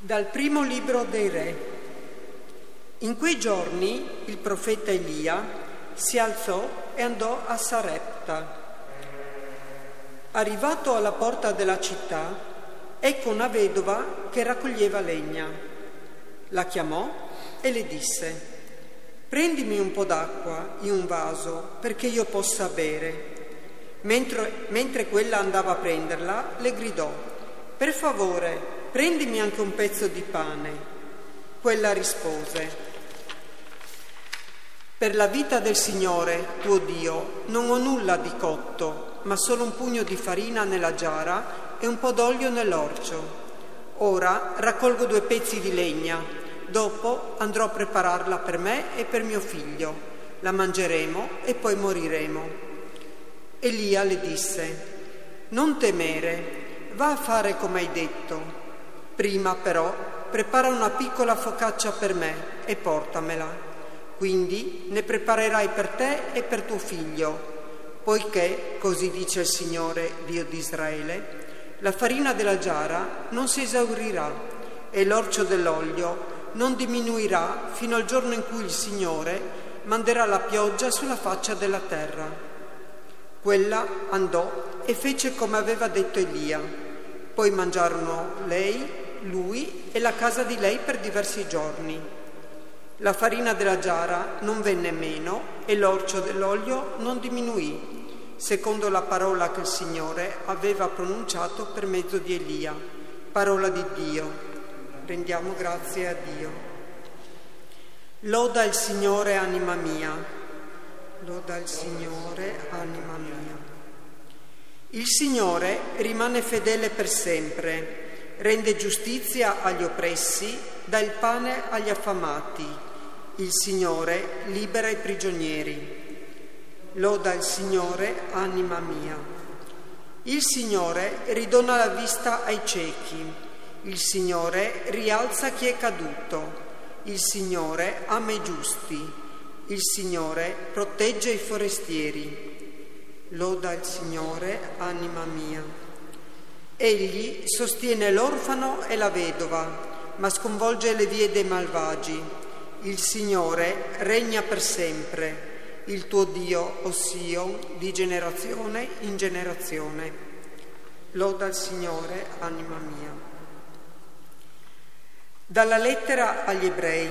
Dal primo libro dei Re. In quei giorni il profeta Elia si alzò e andò a Sarepta. Arrivato alla porta della città, ecco una vedova che raccoglieva legna. La chiamò e le disse, prendimi un po' d'acqua in un vaso perché io possa bere. Mentre, mentre quella andava a prenderla, le gridò, per favore, prendimi anche un pezzo di pane. Quella rispose, per la vita del Signore, tuo Dio, non ho nulla di cotto, ma solo un pugno di farina nella giara e un po' d'olio nell'orcio. Ora raccolgo due pezzi di legna, dopo andrò a prepararla per me e per mio figlio. La mangeremo e poi moriremo. Elia le disse, non temere, va a fare come hai detto. Prima però prepara una piccola focaccia per me e portamela. Quindi ne preparerai per te e per tuo figlio, poiché, così dice il Signore, Dio di Israele, la farina della giara non si esaurirà e l'orcio dell'olio non diminuirà fino al giorno in cui il Signore manderà la pioggia sulla faccia della terra. Quella andò e fece come aveva detto Elia. Poi mangiarono lei, lui e la casa di lei per diversi giorni. La farina della giara non venne meno e l'orcio dell'olio non diminuì, secondo la parola che il Signore aveva pronunciato per mezzo di Elia. Parola di Dio. Rendiamo grazie a Dio. Loda il Signore, anima mia Loda il Signore, anima mia. Il Signore rimane fedele per sempre, rende giustizia agli oppressi, dà il pane agli affamati. Il Signore libera i prigionieri. Loda il Signore, anima mia. Il Signore ridona la vista ai ciechi. Il Signore rialza chi è caduto. Il Signore ama i giusti. Il Signore protegge i forestieri. Loda il Signore, anima mia. Egli sostiene l'orfano e la vedova, ma sconvolge le vie dei malvagi. Il Signore regna per sempre, il tuo Dio, o di generazione in generazione. Loda il Signore, anima mia. Dalla lettera agli ebrei.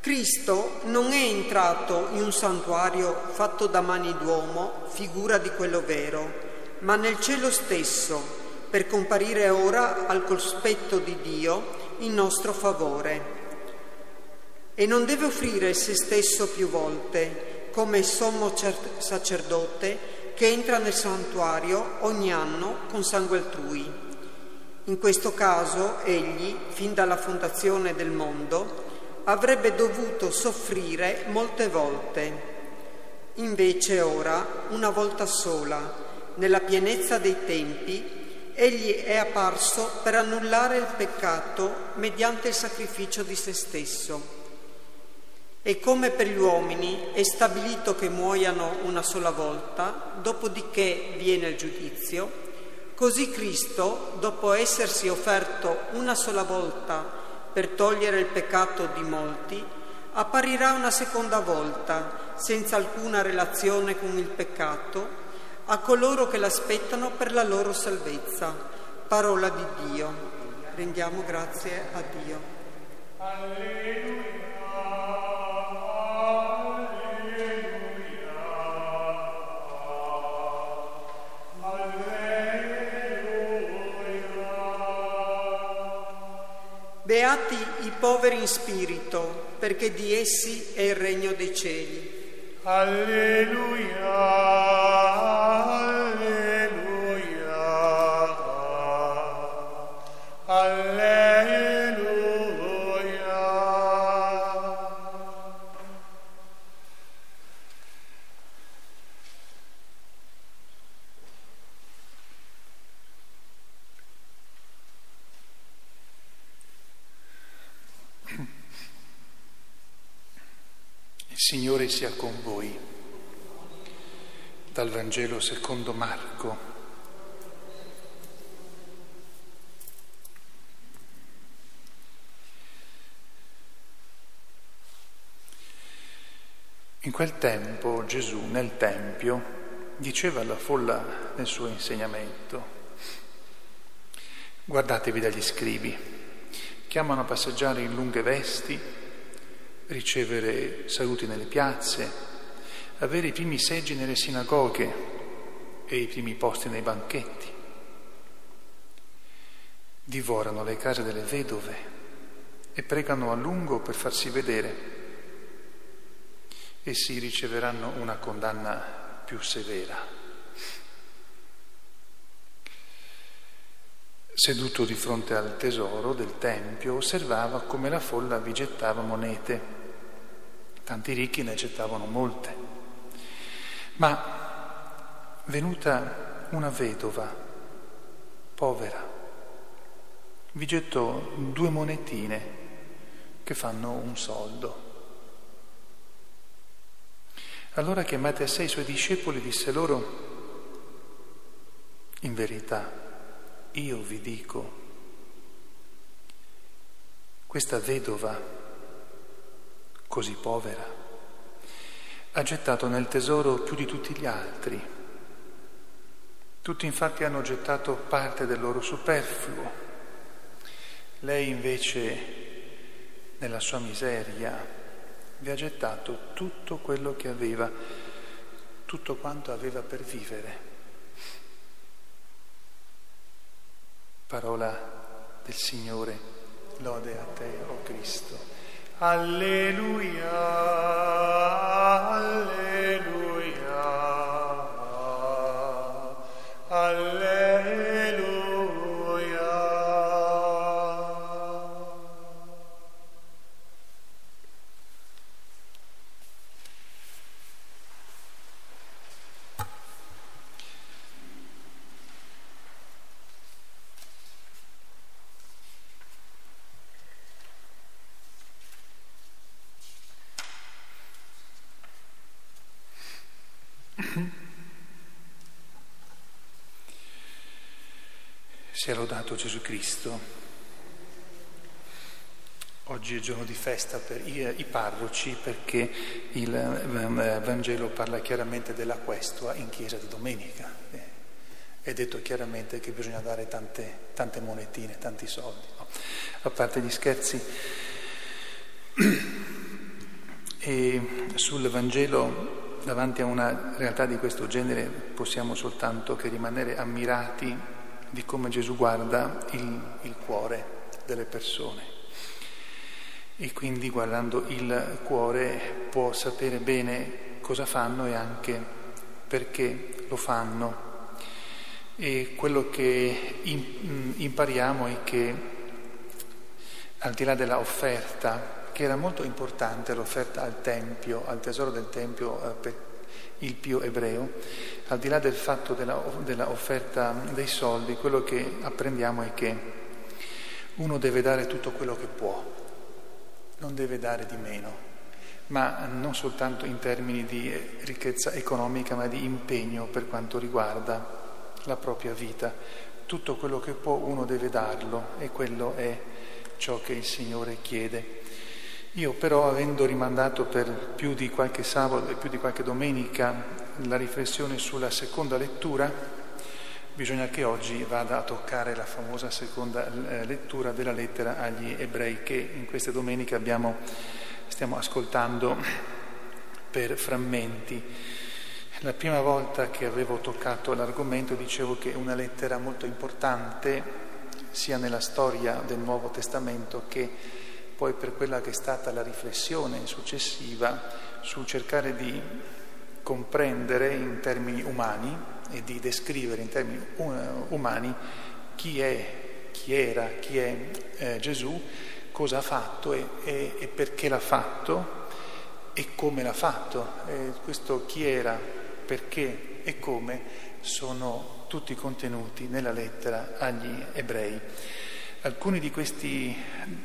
Cristo non è entrato in un santuario fatto da mani d'uomo, figura di quello vero, ma nel cielo stesso, per comparire ora al cospetto di Dio in nostro favore. E non deve offrire se stesso più volte, come sommo sacerdote che entra nel santuario ogni anno con sangue altrui. In questo caso egli, fin dalla fondazione del mondo, avrebbe dovuto soffrire molte volte. Invece ora, una volta sola, nella pienezza dei tempi, egli è apparso per annullare il peccato mediante il sacrificio di se stesso. E come per gli uomini è stabilito che muoiano una sola volta, dopodiché viene il giudizio, così Cristo, dopo essersi offerto una sola volta per togliere il peccato di molti, apparirà una seconda volta, senza alcuna relazione con il peccato, a coloro che l'aspettano per la loro salvezza. Parola di Dio. Rendiamo grazie a Dio. Alleluia. Beati i poveri in spirito, perché di essi è il regno dei cieli. Alleluia, Signore sia con voi. Dal Vangelo secondo Marco. In quel tempo Gesù nel Tempio diceva alla folla nel suo insegnamento, guardatevi dagli scribi, chiamano a passeggiare in lunghe vesti ricevere saluti nelle piazze, avere i primi seggi nelle sinagoghe e i primi posti nei banchetti. Divorano le case delle vedove e pregano a lungo per farsi vedere. Essi riceveranno una condanna più severa. Seduto di fronte al tesoro del Tempio, osservava come la folla vi gettava monete. Tanti ricchi ne gettavano molte. Ma venuta una vedova, povera, vi gettò due monetine che fanno un soldo. Allora chiamate a sé i suoi discepoli, disse loro, in verità, io vi dico, questa vedova, così povera, ha gettato nel tesoro più di tutti gli altri. Tutti infatti hanno gettato parte del loro superfluo. Lei invece, nella sua miseria, vi ha gettato tutto quello che aveva, tutto quanto aveva per vivere. Parola del Signore, lode a te, o oh Cristo. Alleluia, alleluia, Sia lodato Gesù Cristo. Oggi è giorno di festa per i, i parroci perché il eh, Vangelo parla chiaramente della questua in chiesa di domenica. È detto chiaramente che bisogna dare tante, tante monetine, tanti soldi. No? A parte gli scherzi, e sul Vangelo, davanti a una realtà di questo genere, possiamo soltanto che rimanere ammirati di come Gesù guarda il, il cuore delle persone. E quindi guardando il cuore può sapere bene cosa fanno e anche perché lo fanno. E quello che impariamo è che al di là della offerta, che era molto importante l'offerta al Tempio, al tesoro del Tempio eh, per il più ebreo, al di là del fatto della, della offerta dei soldi, quello che apprendiamo è che uno deve dare tutto quello che può, non deve dare di meno, ma non soltanto in termini di ricchezza economica, ma di impegno per quanto riguarda la propria vita. Tutto quello che può uno deve darlo e quello è ciò che il Signore chiede. Io però, avendo rimandato per più di qualche sabato e più di qualche domenica la riflessione sulla seconda lettura, bisogna che oggi vada a toccare la famosa seconda eh, lettura della lettera agli ebrei che in queste domeniche abbiamo, stiamo ascoltando per frammenti. La prima volta che avevo toccato l'argomento dicevo che è una lettera molto importante sia nella storia del Nuovo Testamento che poi per quella che è stata la riflessione successiva sul cercare di comprendere in termini umani e di descrivere in termini umani chi è, chi era, chi è eh, Gesù, cosa ha fatto e, e, e, perché l'ha fatto e come l'ha fatto. E questo chi era, perché e come sono tutti contenuti nella lettera agli ebrei. Alcuni di questi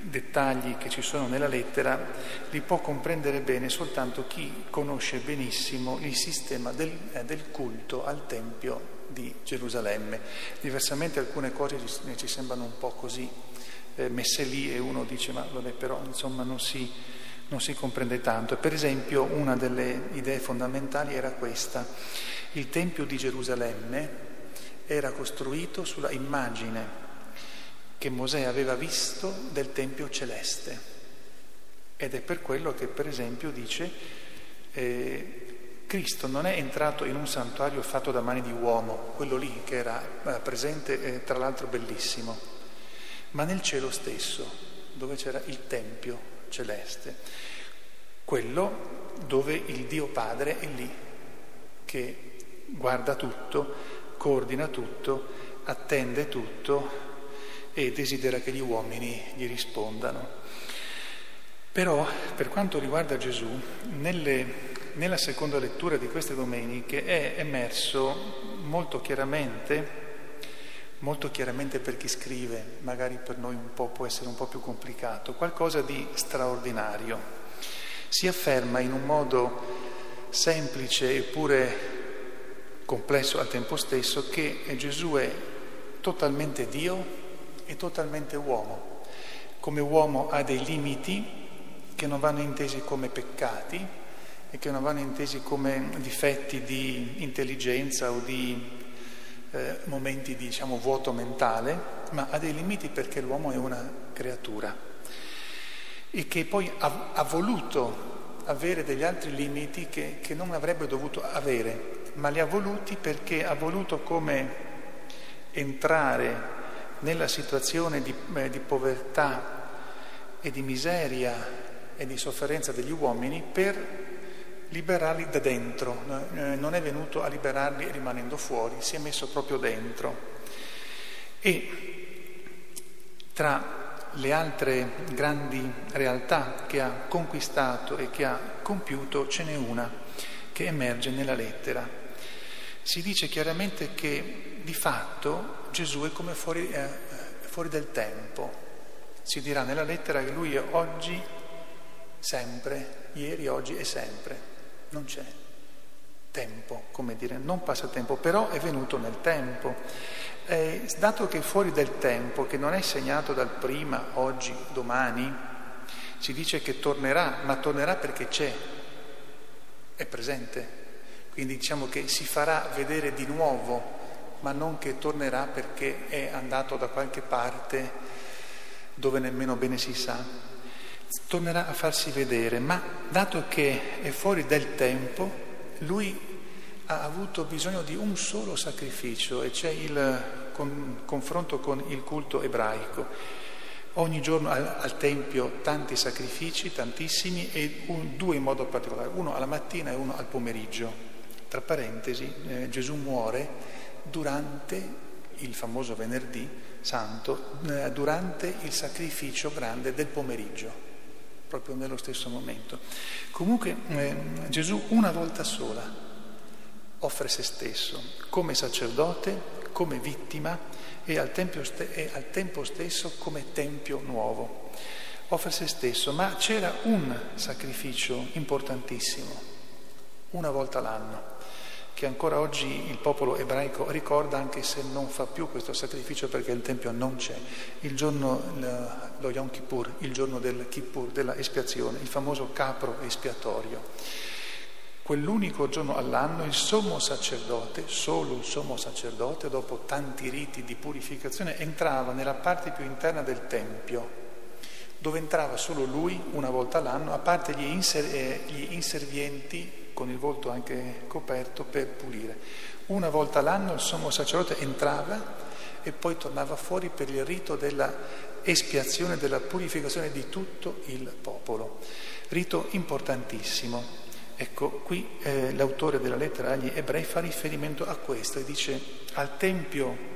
dettagli che ci sono nella lettera li può comprendere bene soltanto chi conosce benissimo il sistema del, eh, del culto al Tempio di Gerusalemme. Diversamente alcune cose ci, ci sembrano un po' così eh, messe lì e uno dice ma vabbè però insomma non si, non si comprende tanto. Per esempio una delle idee fondamentali era questa. Il Tempio di Gerusalemme era costruito sulla immagine che Mosè aveva visto del Tempio celeste. Ed è per quello che, per esempio, dice eh, Cristo non è entrato in un santuario fatto da mani di uomo, quello lì che era eh, presente, eh, tra l'altro bellissimo, ma nel cielo stesso, dove c'era il Tempio celeste, quello dove il Dio Padre è lì, che guarda tutto, coordina tutto, attende tutto e desidera che gli uomini gli rispondano. Però per quanto riguarda Gesù, nelle, nella seconda lettura di queste domeniche è emerso molto chiaramente, molto chiaramente per chi scrive, magari per noi può essere un po' più complicato, qualcosa di straordinario. Si afferma in un modo semplice eppure complesso al tempo stesso che Gesù è totalmente Dio e totalmente uomo. Come uomo ha dei limiti che non vanno intesi come peccati e che non vanno intesi come difetti di intelligenza o di eh, momenti di diciamo, vuoto mentale, ma ha dei limiti perché l'uomo è una creatura e che poi ha, ha voluto avere degli altri limiti che, che non avrebbe dovuto avere, ma li ha voluti perché ha voluto come entrare nella situazione di, eh, di povertà e di miseria e di sofferenza degli uomini per liberarli da dentro, eh, non è venuto a liberarli rimanendo fuori, si è messo proprio dentro. E tra le altre grandi realtà che ha conquistato e che ha compiuto ce n'è una che emerge nella lettera. Si dice chiaramente che di fatto Gesù è come fuori, eh, fuori del tempo. Si dirà nella lettera che lui oggi sempre, ieri, oggi e sempre. Non c'è tempo, come dire, non passa tempo, però è venuto nel tempo. Eh, dato che è fuori del tempo, che non è segnato dal prima, oggi, domani, si dice che tornerà, ma tornerà perché c'è, è presente. Quindi diciamo che si farà vedere di nuovo, ma non che tornerà perché è andato da qualche parte dove nemmeno bene si sa tornerà a farsi vedere, ma dato che è fuori del tempo, lui ha avuto bisogno di un solo sacrificio e c'è il con, confronto con il culto ebraico. Ogni giorno al, al Tempio tanti sacrifici, tantissimi, e un, due in modo particolare, uno alla mattina e uno al pomeriggio. Tra parentesi, eh, Gesù muore durante il famoso venerdì santo, eh, durante il sacrificio grande del pomeriggio proprio nello stesso momento. Comunque eh, Gesù una volta sola offre se stesso come sacerdote, come vittima e al, ste- e al tempo stesso come tempio nuovo. Offre se stesso, ma c'era un sacrificio importantissimo, una volta l'anno che ancora oggi il popolo ebraico ricorda anche se non fa più questo sacrificio perché il Tempio non c'è. Il giorno, lo Yom Kippur, il giorno del Kippur, della espiazione, il famoso capro espiatorio. Quell'unico giorno all'anno il sommo sacerdote, solo il sommo sacerdote, dopo tanti riti di purificazione, entrava nella parte più interna del Tempio, dove entrava solo lui una volta all'anno, a parte gli, inser- eh, gli inservienti con il volto anche coperto per pulire. Una volta l'anno il sommo sacerdote entrava e poi tornava fuori per il rito della espiazione, della purificazione di tutto il popolo. Rito importantissimo. Ecco, qui eh, l'autore della lettera agli ebrei fa riferimento a questo e dice al Tempio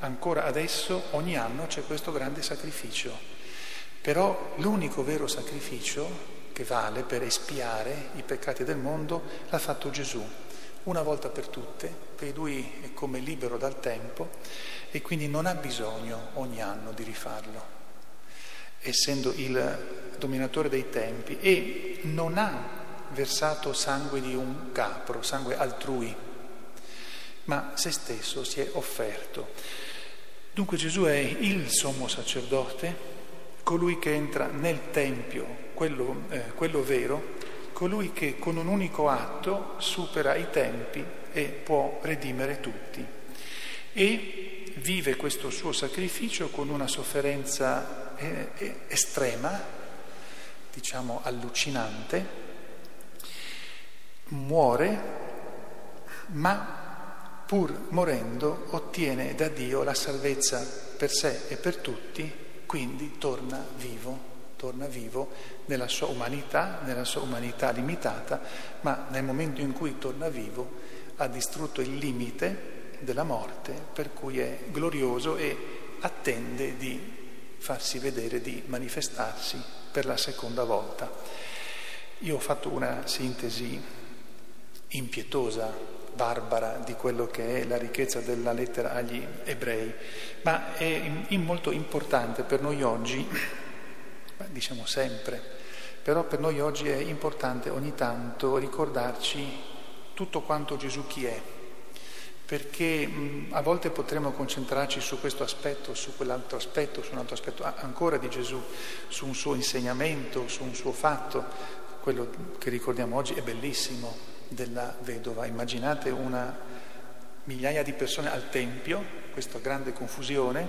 ancora adesso ogni anno c'è questo grande sacrificio, però l'unico vero sacrificio che vale per espiare i peccati del mondo, l'ha fatto Gesù, una volta per tutte, perché lui è come libero dal tempo e quindi non ha bisogno ogni anno di rifarlo, essendo il dominatore dei tempi e non ha versato sangue di un capro, sangue altrui, ma se stesso si è offerto. Dunque Gesù è il sommo sacerdote colui che entra nel Tempio, quello, eh, quello vero, colui che con un unico atto supera i tempi e può redimere tutti. E vive questo suo sacrificio con una sofferenza eh, eh, estrema, diciamo allucinante, muore, ma pur morendo ottiene da Dio la salvezza per sé e per tutti, quindi torna vivo torna vivo nella sua umanità, nella sua umanità limitata, ma nel momento in cui torna vivo ha distrutto il limite della morte, per cui è glorioso e attende di farsi vedere, di manifestarsi per la seconda volta. Io ho fatto una sintesi impietosa, barbara di quello che è la ricchezza della lettera agli ebrei, ma è molto importante per noi oggi diciamo sempre, però per noi oggi è importante ogni tanto ricordarci tutto quanto Gesù chi è, perché a volte potremmo concentrarci su questo aspetto, su quell'altro aspetto, su un altro aspetto ancora di Gesù, su un suo insegnamento, su un suo fatto. Quello che ricordiamo oggi è bellissimo della vedova. Immaginate una migliaia di persone al Tempio, questa grande confusione,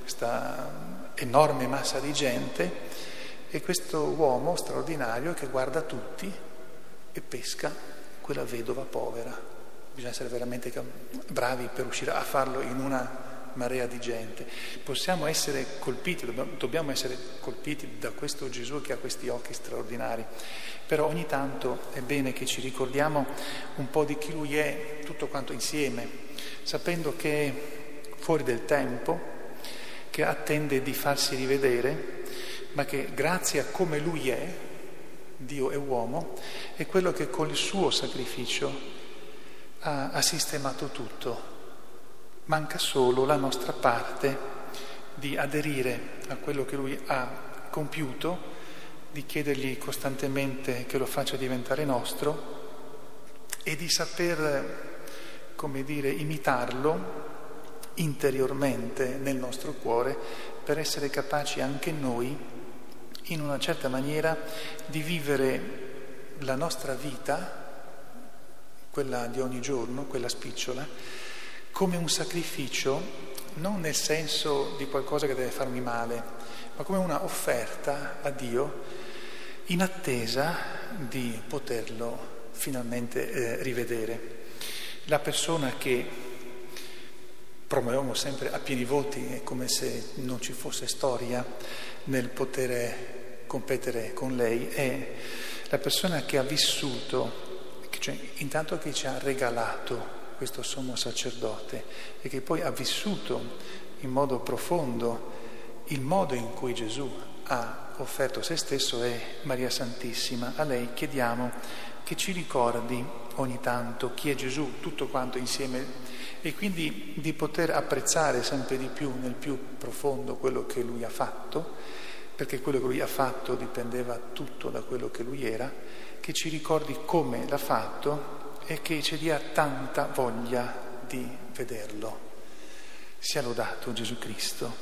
questa enorme massa di gente e questo uomo straordinario che guarda tutti e pesca quella vedova povera. Bisogna essere veramente bravi per riuscire a farlo in una marea di gente. Possiamo essere colpiti, dobbiamo essere colpiti da questo Gesù che ha questi occhi straordinari, però ogni tanto è bene che ci ricordiamo un po' di chi lui è, tutto quanto insieme, sapendo che fuori del tempo, che attende di farsi rivedere, ma che grazie a come lui è, Dio è uomo, è quello che con il suo sacrificio ha, ha sistemato tutto. Manca solo la nostra parte di aderire a quello che lui ha compiuto, di chiedergli costantemente che lo faccia diventare nostro e di saper, come dire, imitarlo interiormente nel nostro cuore per essere capaci anche noi, in una certa maniera, di vivere la nostra vita, quella di ogni giorno, quella spicciola, come un sacrificio, non nel senso di qualcosa che deve farmi male, ma come una offerta a Dio in attesa di poterlo finalmente eh, rivedere. La persona che promuoviamo sempre a pieni voti, è come se non ci fosse storia nel poter competere con lei, è la persona che ha vissuto, cioè intanto che ci ha regalato questo sommo sacerdote e che poi ha vissuto in modo profondo il modo in cui Gesù ha offerto se stesso è Maria Santissima. A lei chiediamo che ci ricordi ogni tanto chi è Gesù, tutto quanto insieme e quindi di poter apprezzare sempre di più, nel più profondo, quello che lui ha fatto, perché quello che lui ha fatto dipendeva tutto da quello che lui era, che ci ricordi come l'ha fatto e che ci dia tanta voglia di vederlo. Sia lodato Gesù Cristo.